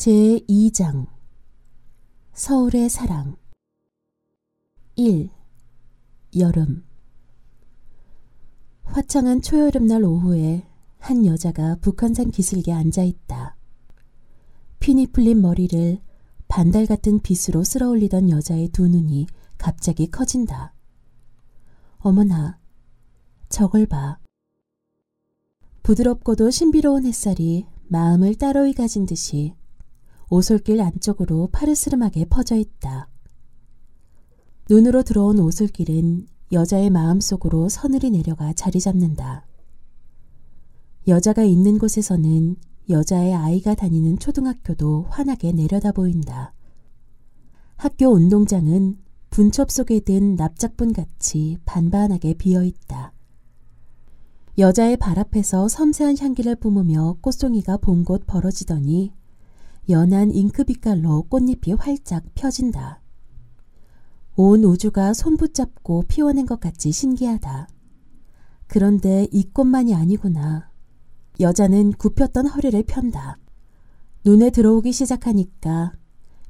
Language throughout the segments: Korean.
제2장 서울의 사랑 1. 여름 화창한 초여름날 오후에 한 여자가 북한산 기슭에 앉아있다. 피니 풀린 머리를 반달 같은 빗으로 쓸어올리던 여자의 두 눈이 갑자기 커진다. 어머나, 저걸 봐. 부드럽고도 신비로운 햇살이 마음을 따로이 가진 듯이 오솔길 안쪽으로 파르스름하게 퍼져 있다. 눈으로 들어온 오솔길은 여자의 마음속으로 서늘이 내려가 자리 잡는다. 여자가 있는 곳에서는 여자의 아이가 다니는 초등학교도 환하게 내려다 보인다. 학교 운동장은 분첩 속에 든 납작분 같이 반반하게 비어 있다. 여자의 발 앞에서 섬세한 향기를 뿜으며 꽃송이가 봉곳 벌어지더니 연한 잉크빛깔로 꽃잎이 활짝 펴진다. 온 우주가 손붙잡고 피워낸 것 같이 신기하다. 그런데 이 꽃만이 아니구나. 여자는 굽혔던 허리를 편다. 눈에 들어오기 시작하니까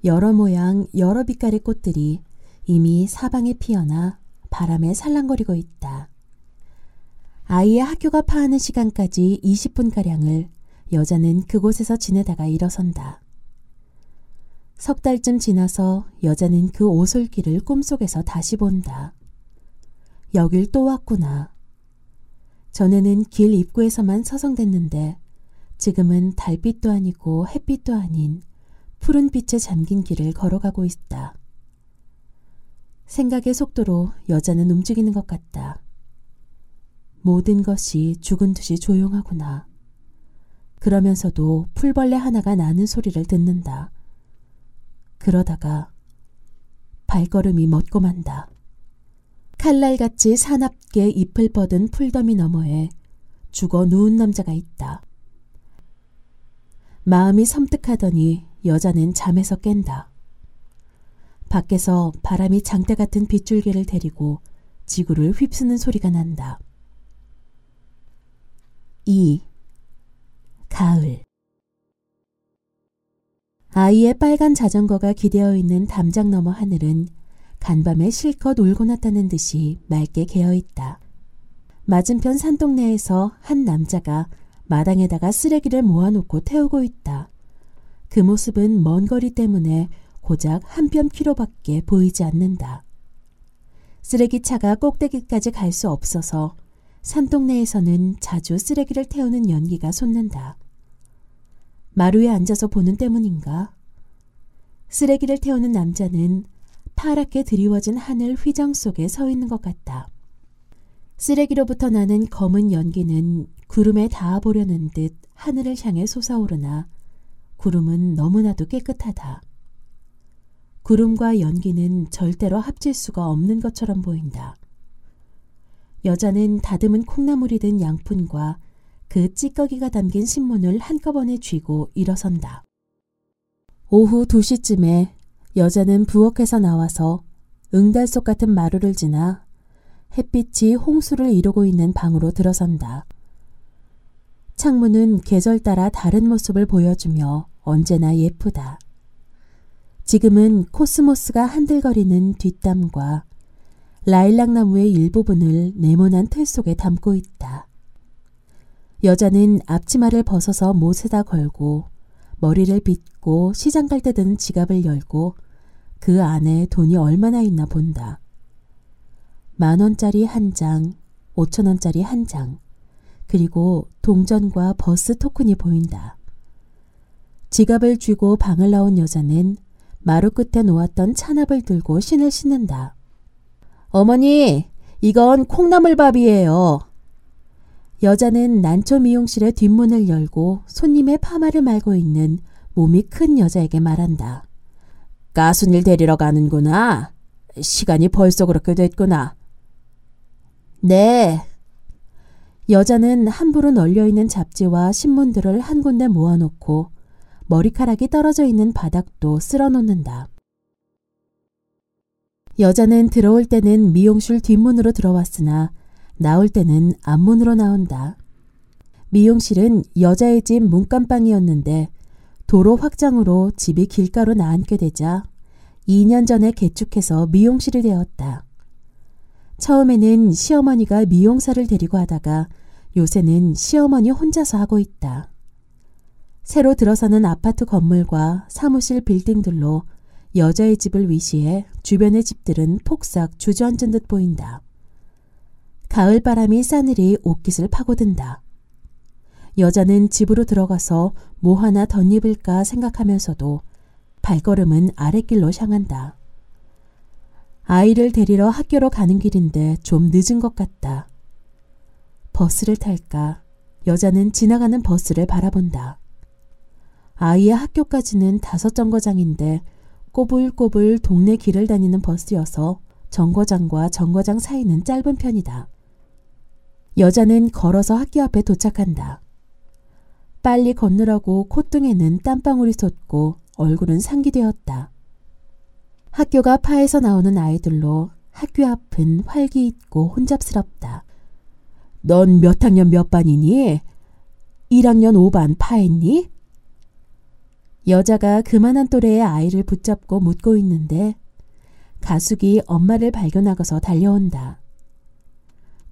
여러 모양 여러 빛깔의 꽃들이 이미 사방에 피어나 바람에 살랑거리고 있다. 아이의 학교가 파하는 시간까지 20분가량을 여자는 그곳에서 지내다가 일어선다. 석 달쯤 지나서 여자는 그 오솔길을 꿈속에서 다시 본다. 여길 또 왔구나. 전에는 길 입구에서만 서성댔는데 지금은 달빛도 아니고 햇빛도 아닌 푸른 빛에 잠긴 길을 걸어가고 있다. 생각의 속도로 여자는 움직이는 것 같다. 모든 것이 죽은 듯이 조용하구나. 그러면서도 풀벌레 하나가 나는 소리를 듣는다. 그러다가 발걸음이 멎고 만다. 칼날같이 사납게 잎을 뻗은 풀더미 너머에 죽어 누운 남자가 있다. 마음이 섬뜩하더니 여자는 잠에서 깬다. 밖에서 바람이 장대 같은 빗줄기를 데리고 지구를 휩쓰는 소리가 난다. 2. 가을 아이의 빨간 자전거가 기대어 있는 담장 너머 하늘은 간밤에 실컷 울고 났다는 듯이 맑게 개어 있다. 맞은편 산동네에서 한 남자가 마당에다가 쓰레기를 모아놓고 태우고 있다. 그 모습은 먼 거리 때문에 고작 한뼘 키로밖에 보이지 않는다. 쓰레기차가 꼭대기까지 갈 수 없어서 산동네에서는 자주 쓰레기를 태우는 연기가 솟는다. 마루에 앉아서 보는 때문인가? 쓰레기를 태우는 남자는 파랗게 드리워진 하늘 휘장 속에 서 있는 것 같다. 쓰레기로부터 나는 검은 연기는 구름에 닿아보려는 듯 하늘을 향해 솟아오르나 구름은 너무나도 깨끗하다. 구름과 연기는 절대로 합칠 수가 없는 것처럼 보인다. 여자는 다듬은 콩나물이 든 양푼과 그 찌꺼기가 담긴 신문을 한꺼번에 쥐고 일어선다. 오후 2시쯤에 여자는 부엌에서 나와서 응달속 같은 마루를 지나 햇빛이 홍수를 이루고 있는 방으로 들어선다. 창문은 계절 따라 다른 모습을 보여주며 언제나 예쁘다. 지금은 코스모스가 한들거리는 뒷담과 라일락 나무의 일부분을 네모난 틀 속에 담고 있다. 여자는 앞치마를 벗어서 못에다 걸고 머리를 빗고 시장 갈 때 드는 지갑을 열고 그 안에 돈이 얼마나 있나 본다. 만 원짜리 한 장, 오천 원짜리 한 장, 그리고 동전과 버스 토큰이 보인다. 지갑을 쥐고 방을 나온 여자는 마루 끝에 놓았던 찬압을 들고 신을 신는다. 어머니, 이건 콩나물밥이에요. 여자는 난초 미용실의 뒷문을 열고 손님의 파마를 말고 있는 몸이 큰 여자에게 말한다. 가순일 데리러 가는구나. 시간이 벌써 그렇게 됐구나. 네. 여자는 함부로 널려 있는 잡지와 신문들을 한 군데 모아놓고 머리카락이 떨어져 있는 바닥도 쓸어 놓는다. 여자는 들어올 때는 미용실 뒷문으로 들어왔으나 나올 때는 앞문으로 나온다. 미용실은 여자의 집 문간방이었는데 도로 확장으로 집이 길가로 나앉게 되자 2년 전에 개축해서 미용실이 되었다. 처음에는 시어머니가 미용사를 데리고 하다가 요새는 시어머니 혼자서 하고 있다. 새로 들어서는 아파트 건물과 사무실 빌딩들로 여자의 집을 위시해 주변의 집들은 폭삭 주저앉은 듯 보인다. 가을 바람이 싸늘히 옷깃을 파고든다. 여자는 집으로 들어가서 뭐 하나 덧입을까 생각하면서도 발걸음은 아랫길로 향한다. 아이를 데리러 학교로 가는 길인데 좀 늦은 것 같다. 버스를 탈까? 여자는 지나가는 버스를 바라본다. 아이의 학교까지는 다섯 정거장인데 꼬불꼬불 동네 길을 다니는 버스여서 정거장과 정거장 사이는 짧은 편이다. 여자는 걸어서 학교 앞에 도착한다. 빨리 건너라고 콧등에는 땀방울이 솟고 얼굴은 상기되었다. 학교가 파에서 나오는 아이들로 학교 앞은 활기 있고 혼잡스럽다. 넌 몇 학년 몇 반이니? 1학년 5반 파했니? 여자가 그만한 또래의 아이를 붙잡고 묻고 있는데 가숙이 엄마를 발견하고서 달려온다.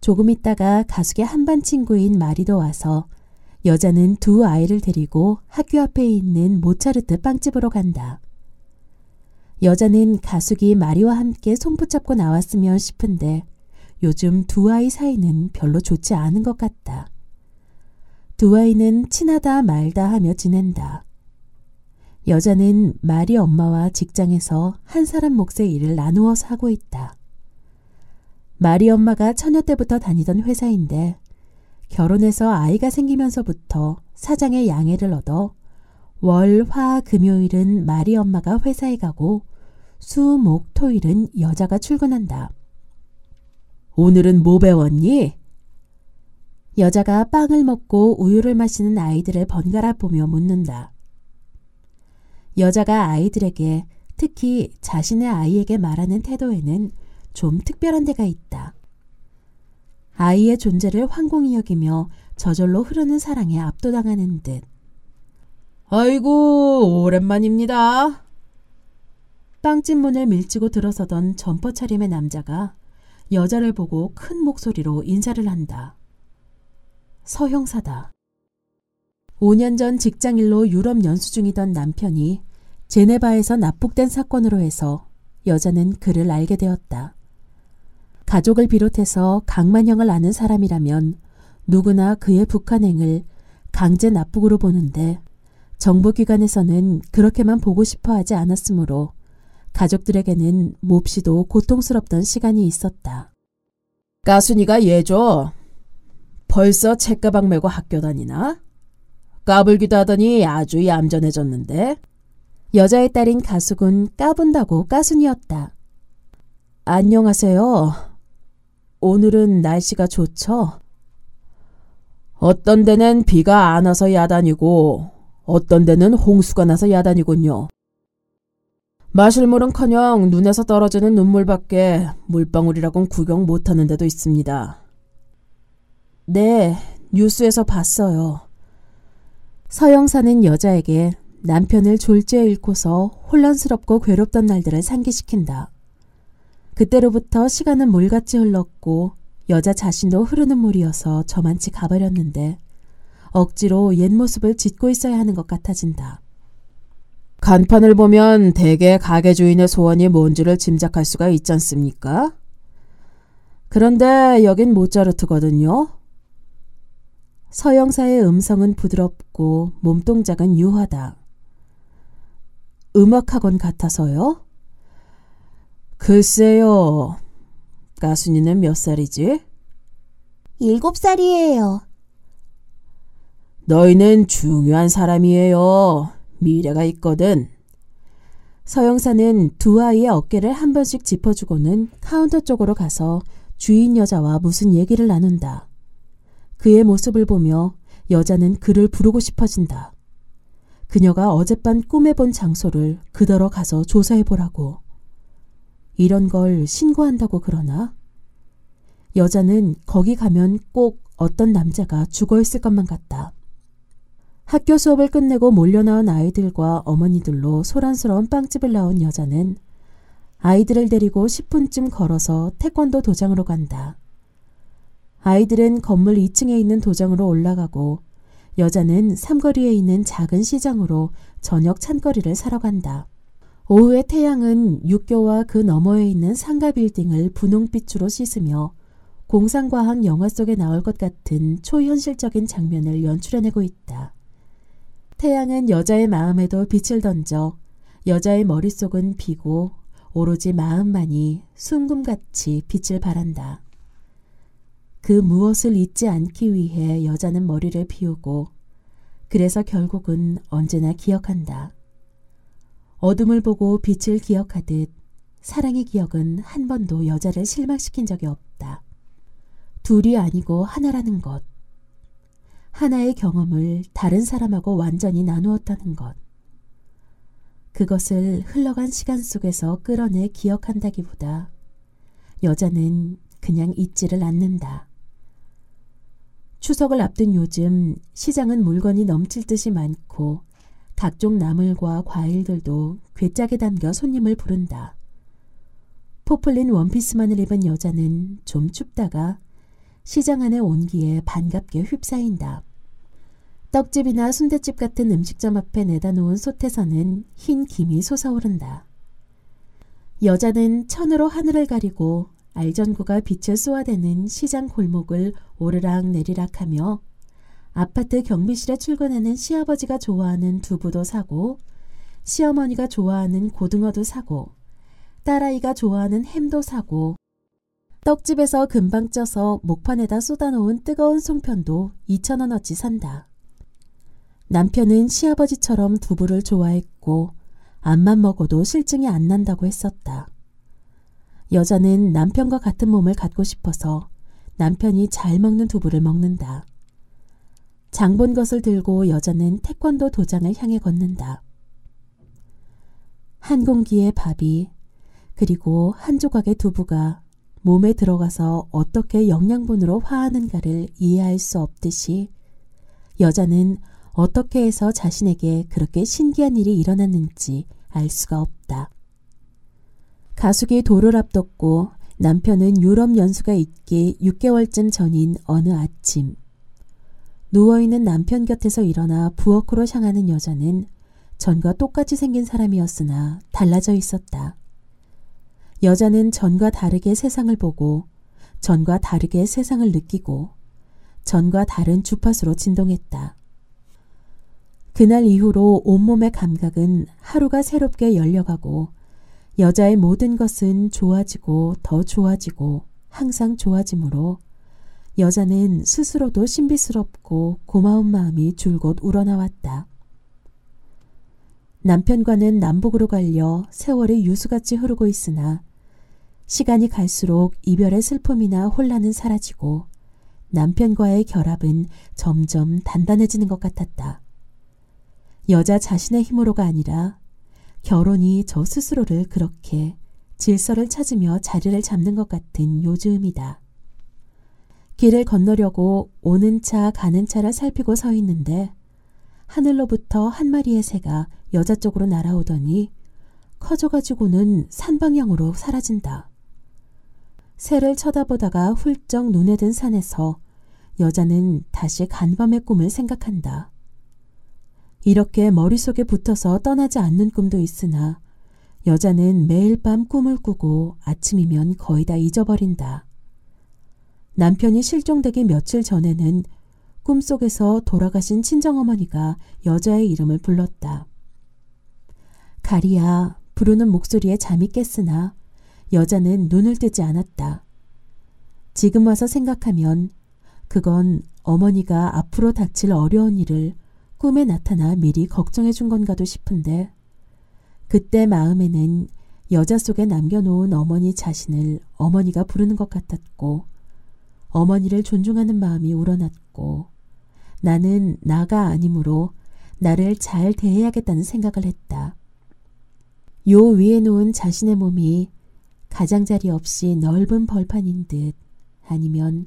조금 있다가 가숙의 한반 친구인 마리도 와서 여자는 두 아이를 데리고 학교 앞에 있는 모차르트 빵집으로 간다. 여자는 가숙이 마리와 함께 손 붙잡고 나왔으면 싶은데 요즘 두 아이 사이는 별로 좋지 않은 것 같다. 두 아이는 친하다 말다 하며 지낸다. 여자는 마리 엄마와 직장에서 한 사람 몫의 일을 나누어서 하고 있다. 마리 엄마가 처녀 때부터 다니던 회사인데 결혼해서 아이가 생기면서부터 사장의 양해를 얻어 월, 화, 금요일은 마리 엄마가 회사에 가고 수, 목, 토일은 여자가 출근한다. 오늘은 뭐 배웠니? 여자가 빵을 먹고 우유를 마시는 아이들을 번갈아 보며 묻는다. 여자가 아이들에게 특히 자신의 아이에게 말하는 태도에는 좀 특별한 데가 있다. 아이의 존재를 황공히 여기며 저절로 흐르는 사랑에 압도당하는 듯. 아이고, 오랜만입니다. 빵집 문을 밀치고 들어서던 점퍼 차림의 남자가 여자를 보고 큰 목소리로 인사를 한다. 서형사다. 5년 전 직장일로 유럽 연수 중이던 남편이 제네바에서 납북된 사건으로 해서 여자는 그를 알게 되었다. 가족을 비롯해서 강만형을 아는 사람이라면 누구나 그의 북한행을 강제 납북으로 보는데 정부기관에서는 그렇게만 보고 싶어 하지 않았으므로 가족들에게는 몹시도 고통스럽던 시간이 있었다. 까순이가 얘죠. 벌써 책가방 메고 학교 다니나? 까불기도 하더니 아주 얌전해졌는데. 여자의 딸인 가숙은 까분다고 까순이었다. 안녕하세요. 오늘은 날씨가 좋죠? 어떤 데는 비가 안 와서 야단이고 어떤 데는 홍수가 나서 야단이군요. 마실 물은커녕 눈에서 떨어지는 눈물밖에 물방울이라곤 구경 못하는 데도 있습니다. 네, 뉴스에서 봤어요. 서영사는 여자에게 남편을 졸지에 잃고서 혼란스럽고 괴롭던 날들을 상기시킨다. 그때로부터 시간은 물같이 흘렀고 여자 자신도 흐르는 물이어서 저만치 가버렸는데 억지로 옛 모습을 짓고 있어야 하는 것 같아진다. 간판을 보면 대개 가게 주인의 소원이 뭔지를 짐작할 수가 있지 않습니까? 그런데 여긴 모차르트거든요. 서영사의 음성은 부드럽고 몸동작은 유하다. 음악학원 같아서요? 글쎄요. 가순이는 몇 살이지? 일곱 살이에요. 너희는 중요한 사람이에요. 미래가 있거든. 서영사는 두 아이의 어깨를 한 번씩 짚어주고는 카운터 쪽으로 가서 주인 여자와 무슨 얘기를 나눈다. 그의 모습을 보며 여자는 그를 부르고 싶어진다. 그녀가 어젯밤 꿈에 본 장소를 그더러 가서 조사해 보라고. 이런 걸 신고한다고 그러나? 여자는 거기 가면 꼭 어떤 남자가 죽어 있을 것만 같다. 학교 수업을 끝내고 몰려나온 아이들과 어머니들로 소란스러운 빵집을 나온 여자는 아이들을 데리고 10분쯤 걸어서 태권도 도장으로 간다. 아이들은 건물 2층에 있는 도장으로 올라가고 여자는 삼거리에 있는 작은 시장으로 저녁 찬거리를 사러 간다. 오후에 태양은 육교와 그 너머에 있는 상가 빌딩을 분홍빛으로 씻으며 공상과학 영화 속에 나올 것 같은 초현실적인 장면을 연출해내고 있다. 태양은 여자의 마음에도 빛을 던져 여자의 머릿속은 비고 오로지 마음만이 순금같이 빛을 발한다. 그 무엇을 잊지 않기 위해 여자는 머리를 비우고 그래서 결국은 언제나 기억한다. 어둠을 보고 빛을 기억하듯 사랑의 기억은 한 번도 여자를 실망시킨 적이 없다. 둘이 아니고 하나라는 것. 하나의 경험을 다른 사람하고 완전히 나누었다는 것. 그것을 흘러간 시간 속에서 끌어내 기억한다기보다 여자는 그냥 잊지를 않는다. 추석을 앞둔 요즘 시장은 물건이 넘칠 듯이 많고 각종 나물과 과일들도 괴짝에 담겨 손님을 부른다. 포플린 원피스만을 입은 여자는 좀 춥다가 시장 안의 온기에 반갑게 휩싸인다. 떡집이나 순대집 같은 음식점 앞에 내다 놓은 솥에서는 흰 김이 솟아오른다. 여자는 천으로 하늘을 가리고 알전구가 빛을 쏘아대는 시장 골목을 오르락 내리락 하며 아파트 경비실에 출근하는 시아버지가 좋아하는 두부도 사고 시어머니가 좋아하는 고등어도 사고 딸아이가 좋아하는 햄도 사고 떡집에서 금방 쪄서 목판에다 쏟아놓은 뜨거운 송편도 2천원어치 산다. 남편은 시아버지처럼 두부를 좋아했고 암만 먹어도 실증이 안 난다고 했었다. 여자는 남편과 같은 몸을 갖고 싶어서 남편이 잘 먹는 두부를 먹는다. 장본 것을 들고 여자는 태권도 도장을 향해 걷는다. 한 공기의 밥이 그리고 한 조각의 두부가 몸에 들어가서 어떻게 영양분으로 화하는가를 이해할 수 없듯이 여자는 어떻게 해서 자신에게 그렇게 신기한 일이 일어났는지 알 수가 없다. 가숙이 도를 앞뒀고 남편은 유럽 연수가 있기 6개월쯤 전인 어느 아침 누워있는 남편 곁에서 일어나 부엌으로 향하는 여자는 전과 똑같이 생긴 사람이었으나 달라져 있었다. 여자는 전과 다르게 세상을 보고 전과 다르게 세상을 느끼고 전과 다른 주파수로 진동했다. 그날 이후로 온몸의 감각은 하루가 새롭게 열려가고 여자의 모든 것은 좋아지고 더 좋아지고 항상 좋아지므로 여자는 스스로도 신비스럽고 고마운 마음이 줄곧 우러나왔다. 남편과는 남북으로 갈려 세월이 유수같이 흐르고 있으나 시간이 갈수록 이별의 슬픔이나 혼란은 사라지고 남편과의 결합은 점점 단단해지는 것 같았다. 여자 자신의 힘으로가 아니라 결혼이 저 스스로를 그렇게 질서를 찾으며 자리를 잡는 것 같은 요즘이다. 길을 건너려고 오는 차 가는 차를 살피고 서 있는데 하늘로부터 한 마리의 새가 여자 쪽으로 날아오더니 커져가지고는 산 방향으로 사라진다. 새를 쳐다보다가 훌쩍 눈에 든 산에서 여자는 다시 간밤의 꿈을 생각한다. 이렇게 머릿속에 붙어서 떠나지 않는 꿈도 있으나 여자는 매일 밤 꿈을 꾸고 아침이면 거의 다 잊어버린다. 남편이 실종되기 며칠 전에는 꿈속에서 돌아가신 친정어머니가 여자의 이름을 불렀다. 가리야 부르는 목소리에 잠이 깼으나 여자는 눈을 뜨지 않았다. 지금 와서 생각하면 그건 어머니가 앞으로 닥칠 어려운 일을 꿈에 나타나 미리 걱정해 준 건가도 싶은데 그때 마음에는 여자 속에 남겨놓은 어머니 자신을 어머니가 부르는 것 같았고 어머니를 존중하는 마음이 우러났고 나는 나가 아니므로 나를 잘 대해야겠다는 생각을 했다. 요 위에 놓은 자신의 몸이 가장자리 없이 넓은 벌판인 듯 아니면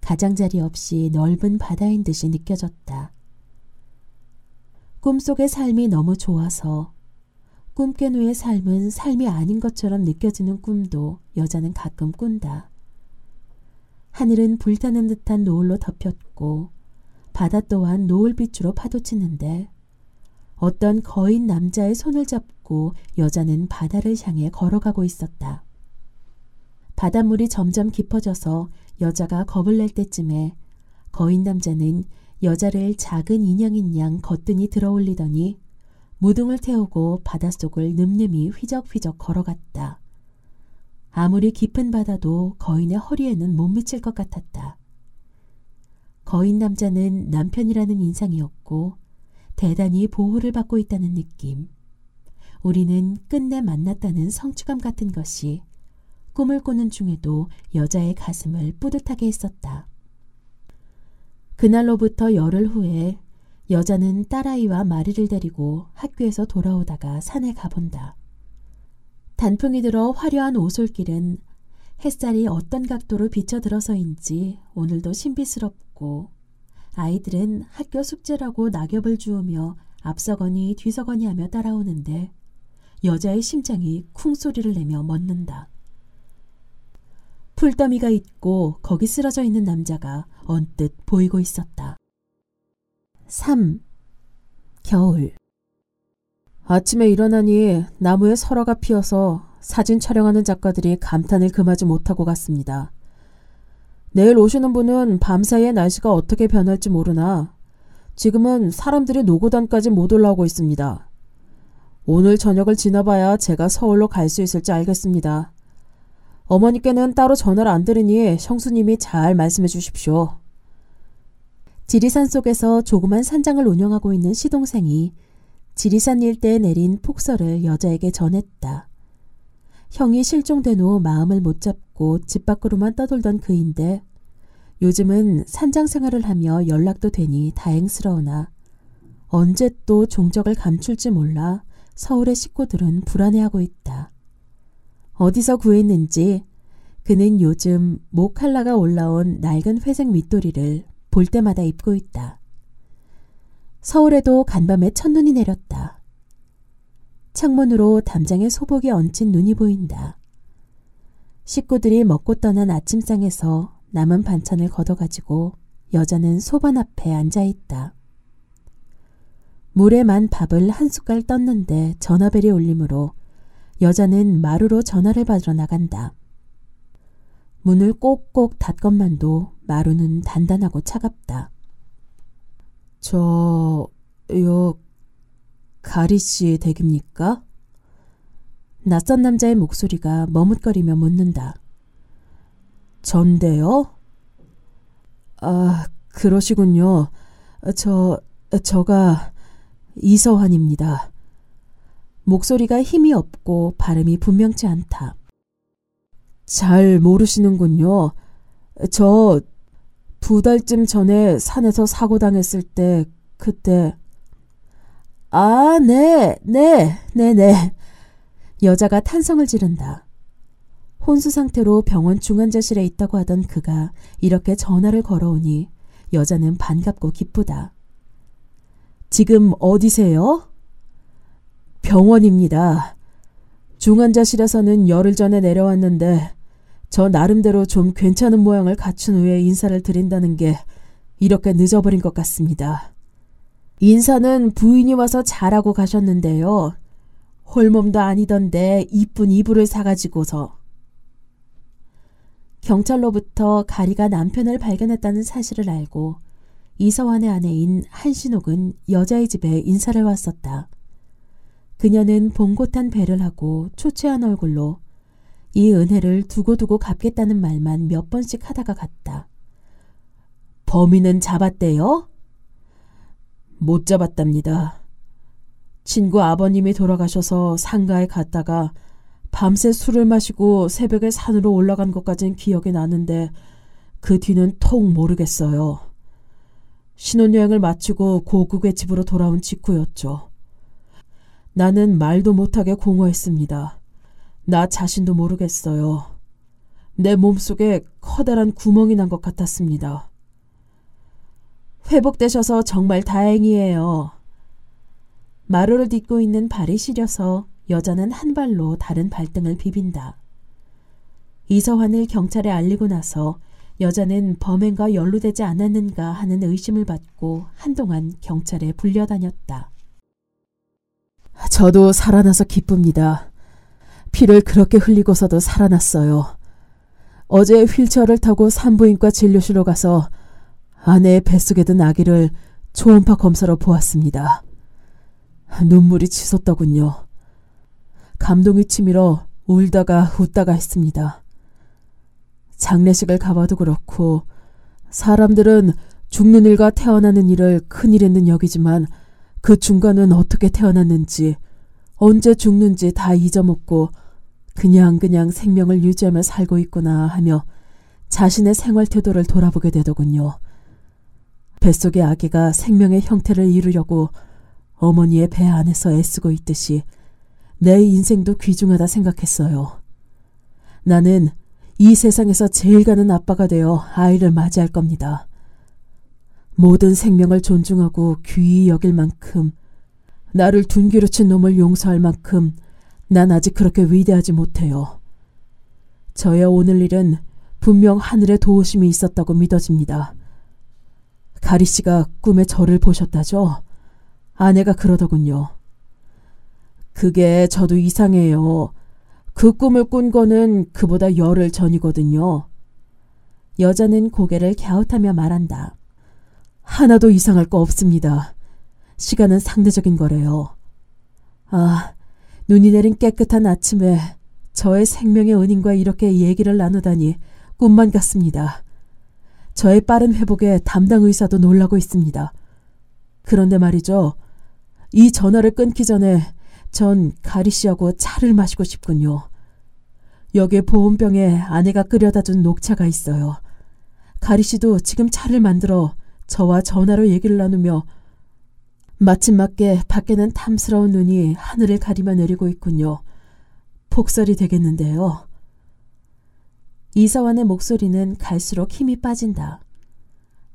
가장자리 없이 넓은 바다인 듯이 느껴졌다. 꿈속의 삶이 너무 좋아서 꿈깬 후의 삶은 삶이 아닌 것처럼 느껴지는 꿈도 여자는 가끔 꾼다. 하늘은 불타는 듯한 노을로 덮였고 바다 또한 노을빛으로 파도치는데 어떤 거인 남자의 손을 잡고 여자는 바다를 향해 걸어가고 있었다. 바닷물이 점점 깊어져서 여자가 겁을 낼 때쯤에 거인 남자는 여자를 작은 인형인 양 거뜬히 들어올리더니 무등을 태우고 바닷속을 늠름히 휘적휘적 걸어갔다. 아무리 깊은 바다도 거인의 허리에는 못 미칠 것 같았다. 거인 남자는 남편이라는 인상이었고 대단히 보호를 받고 있다는 느낌. 우리는 끝내 만났다는 성취감 같은 것이 꿈을 꾸는 중에도 여자의 가슴을 뿌듯하게 했었다. 그날로부터 열흘 후에 여자는 딸아이와 마리를 데리고 학교에서 돌아오다가 산에 가본다. 단풍이 들어 화려한 오솔길은 햇살이 어떤 각도로 비쳐들어서인지 오늘도 신비스럽고 아이들은 학교 숙제라고 낙엽을 주우며 앞서거니 뒤서거니 하며 따라오는데 여자의 심장이 쿵 소리를 내며 멎는다. 풀더미가 있고 거기 쓰러져 있는 남자가 언뜻 보이고 있었다. 3. 겨울 아침에 일어나니 나무에 설화가 피어서 사진 촬영하는 작가들이 감탄을 금하지 못하고 갔습니다. 내일 오시는 분은 밤사이에 날씨가 어떻게 변할지 모르나 지금은 사람들이 노고단까지 못 올라오고 있습니다. 오늘 저녁을 지나봐야 제가 서울로 갈 수 있을지 알겠습니다. 어머니께는 따로 전화를 안 들으니 형수님이 잘 말씀해 주십시오. 지리산 속에서 조그만 산장을 운영하고 있는 시동생이 지리산 일대에 내린 폭설을 여자에게 전했다. 형이 실종된 후 마음을 못 잡고 집 밖으로만 떠돌던 그인데 요즘은 산장 생활을 하며 연락도 되니 다행스러우나 언제 또 종적을 감출지 몰라 서울의 식구들은 불안해하고 있다. 어디서 구했는지 그는 요즘 모칼라가 올라온 낡은 회색 윗도리를 볼 때마다 입고 있다. 서울에도 간밤에 첫눈이 내렸다. 창문으로 담장에 소복이 얹힌 눈이 보인다. 식구들이 먹고 떠난 아침상에서 남은 반찬을 걷어가지고 여자는 소반 앞에 앉아 있다. 물에 만 밥을 한 숟갈 떴는데 전화벨이 울리므로 여자는 마루로 전화를 받으러 나간다. 문을 꼭꼭 닫건만도 마루는 단단하고 차갑다. 저, 요, 가리 씨 댁입니까? 낯선 남자의 목소리가 머뭇거리며 묻는다. 전데요? 아, 그러시군요. 저, 저가 이서환입니다. 목소리가 힘이 없고 발음이 분명치 않다. 잘 모르시는군요. 저 두 달쯤 전에 산에서 사고 당했을 때 그때 아, 네, 네, 네, 네. 여자가 탄성을 지른다. 혼수 상태로 병원 중환자실에 있다고 하던 그가 이렇게 전화를 걸어오니 여자는 반갑고 기쁘다. 지금 어디세요? 병원입니다. 중환자실에서는 열흘 전에 내려왔는데 저 나름대로 좀 괜찮은 모양을 갖춘 후에 인사를 드린다는 게 이렇게 늦어버린 것 같습니다. 인사는 부인이 와서 잘하고 가셨는데요. 홀몸도 아니던데 이쁜 이불을 사가지고서. 경찰로부터 가리가 남편을 발견했다는 사실을 알고 이서환의 아내인 한신옥은 여자의 집에 인사를 왔었다. 그녀는 봉고탄 배를 하고 초췌한 얼굴로 이 은혜를 두고두고 갚겠다는 말만 몇 번씩 하다가 갔다. 범인은 잡았대요? 못 잡았답니다. 친구 아버님이 돌아가셔서 상가에 갔다가 밤새 술을 마시고 새벽에 산으로 올라간 것까진 기억이 나는데 그 뒤는 통 모르겠어요. 신혼여행을 마치고 고국의 집으로 돌아온 직후였죠. 나는 말도 못하게 공허했습니다. 나 자신도 모르겠어요. 내 몸속에 커다란 구멍이 난 것 같았습니다. 회복되셔서 정말 다행이에요. 마루를 딛고 있는 발이 시려서 여자는 한 발로 다른 발등을 비빈다. 이서환을 경찰에 알리고 나서 여자는 범행과 연루되지 않았는가 하는 의심을 받고 한동안 경찰에 불려다녔다. 저도 살아나서 기쁩니다. 피를 그렇게 흘리고서도 살아났어요. 어제 휠체어를 타고 산부인과 진료실로 가서 아내의 뱃속에 든 아기를 초음파 검사로 보았습니다. 눈물이 치솟더군요. 감동이 치밀어 울다가 웃다가 했습니다. 장례식을 가봐도 그렇고 사람들은 죽는 일과 태어나는 일을 큰일에는 여기지만 그 중간은 어떻게 태어났는지 언제 죽는지 다 잊어먹고 그냥 그냥 생명을 유지하며 살고 있구나 하며 자신의 생활 태도를 돌아보게 되더군요. 뱃속의 아기가 생명의 형태를 이루려고 어머니의 배 안에서 애쓰고 있듯이 내 인생도 귀중하다 생각했어요. 나는 이 세상에서 제일 가는 아빠가 되어 아이를 맞이할 겁니다. 모든 생명을 존중하고 귀히 여길 만큼 나를 둔기로 친 놈을 용서할 만큼 난 아직 그렇게 위대하지 못해요. 저의 오늘 일은 분명 하늘의 도우심이 있었다고 믿어집니다. 가리 씨가 꿈에 저를 보셨다죠? 아내가 그러더군요. 그게 저도 이상해요. 그 꿈을 꾼 거는 그보다 열흘 전이거든요. 여자는 고개를 갸웃하며 말한다. 하나도 이상할 거 없습니다. 시간은 상대적인 거래요. 아, 눈이 내린 깨끗한 아침에 저의 생명의 은인과 이렇게 얘기를 나누다니 꿈만 같습니다. 저의 빠른 회복에 담당 의사도 놀라고 있습니다. 그런데 말이죠. 이 전화를 끊기 전에 전 가리 씨하고 차를 마시고 싶군요. 여기에 보온병에 아내가 끓여다 준 녹차가 있어요. 가리 씨도 지금 차를 만들어 저와 전화로 얘기를 나누며 마침 맞게 밖에는 탐스러운 눈이 하늘을 가리며 내리고 있군요. 폭설이 되겠는데요. 이서환의 목소리는 갈수록 힘이 빠진다.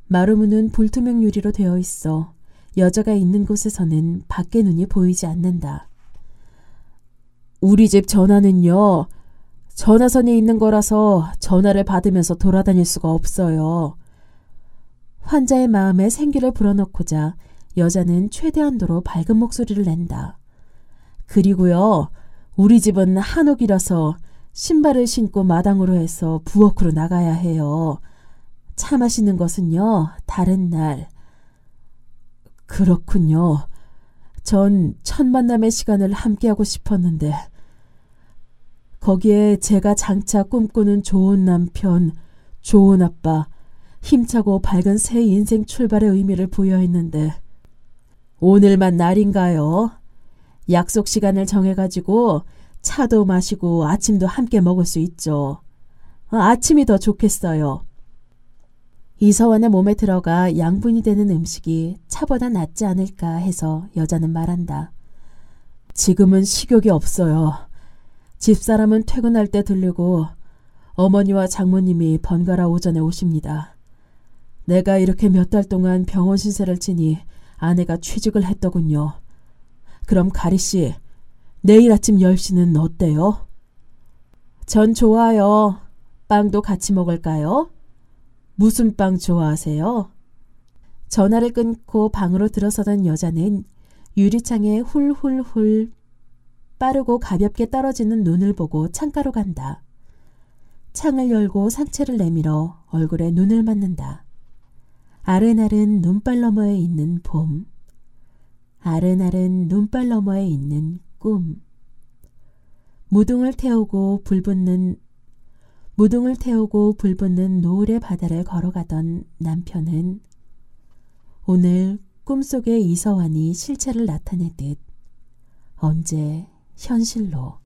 마루문은 불투명 유리로 되어 있어 여자가 있는 곳에서는 밖의 눈이 보이지 않는다. 우리 집 전화는요. 전화선이 있는 거라서 전화를 받으면서 돌아다닐 수가 없어요. 환자의 마음에 생기를 불어넣고자 여자는 최대한도로 밝은 목소리를 낸다. 그리고요, 우리 집은 한옥이라서 신발을 신고 마당으로 해서 부엌으로 나가야 해요. 차 마시는 것은요, 다른 날. 그렇군요. 전 첫 만남의 시간을 함께하고 싶었는데, 거기에 제가 장차 꿈꾸는 좋은 남편, 좋은 아빠, 힘차고 밝은 새 인생 출발의 의미를 부여했는데, 오늘만 날인가요? 약속 시간을 정해가지고 차도 마시고 아침도 함께 먹을 수 있죠. 아침이 더 좋겠어요. 이서원의 몸에 들어가 양분이 되는 음식이 차보다 낫지 않을까 해서 여자는 말한다. 지금은 식욕이 없어요. 집사람은 퇴근할 때 들르고 어머니와 장모님이 번갈아 오전에 오십니다. 내가 이렇게 몇 달 동안 병원 신세를 치니 아내가 취직을 했더군요. 그럼 가리 씨, 내일 아침 10시는 어때요? 전 좋아요. 빵도 같이 먹을까요? 무슨 빵 좋아하세요? 전화를 끊고 방으로 들어서던 여자는 유리창에 훌훌훌 빠르고 가볍게 떨어지는 눈을 보고 창가로 간다. 창을 열고 상체를 내밀어 얼굴에 눈을 맞는다. 아른아른 눈발 너머에 있는 봄. 아른아른 눈발 너머에 있는 꿈. 무등을 태우고 불붙는 무등을 태우고 불붙는 노을의 바다를 걸어가던 남편은 오늘 꿈속의 이서환이 실체를 나타내듯 언제 현실로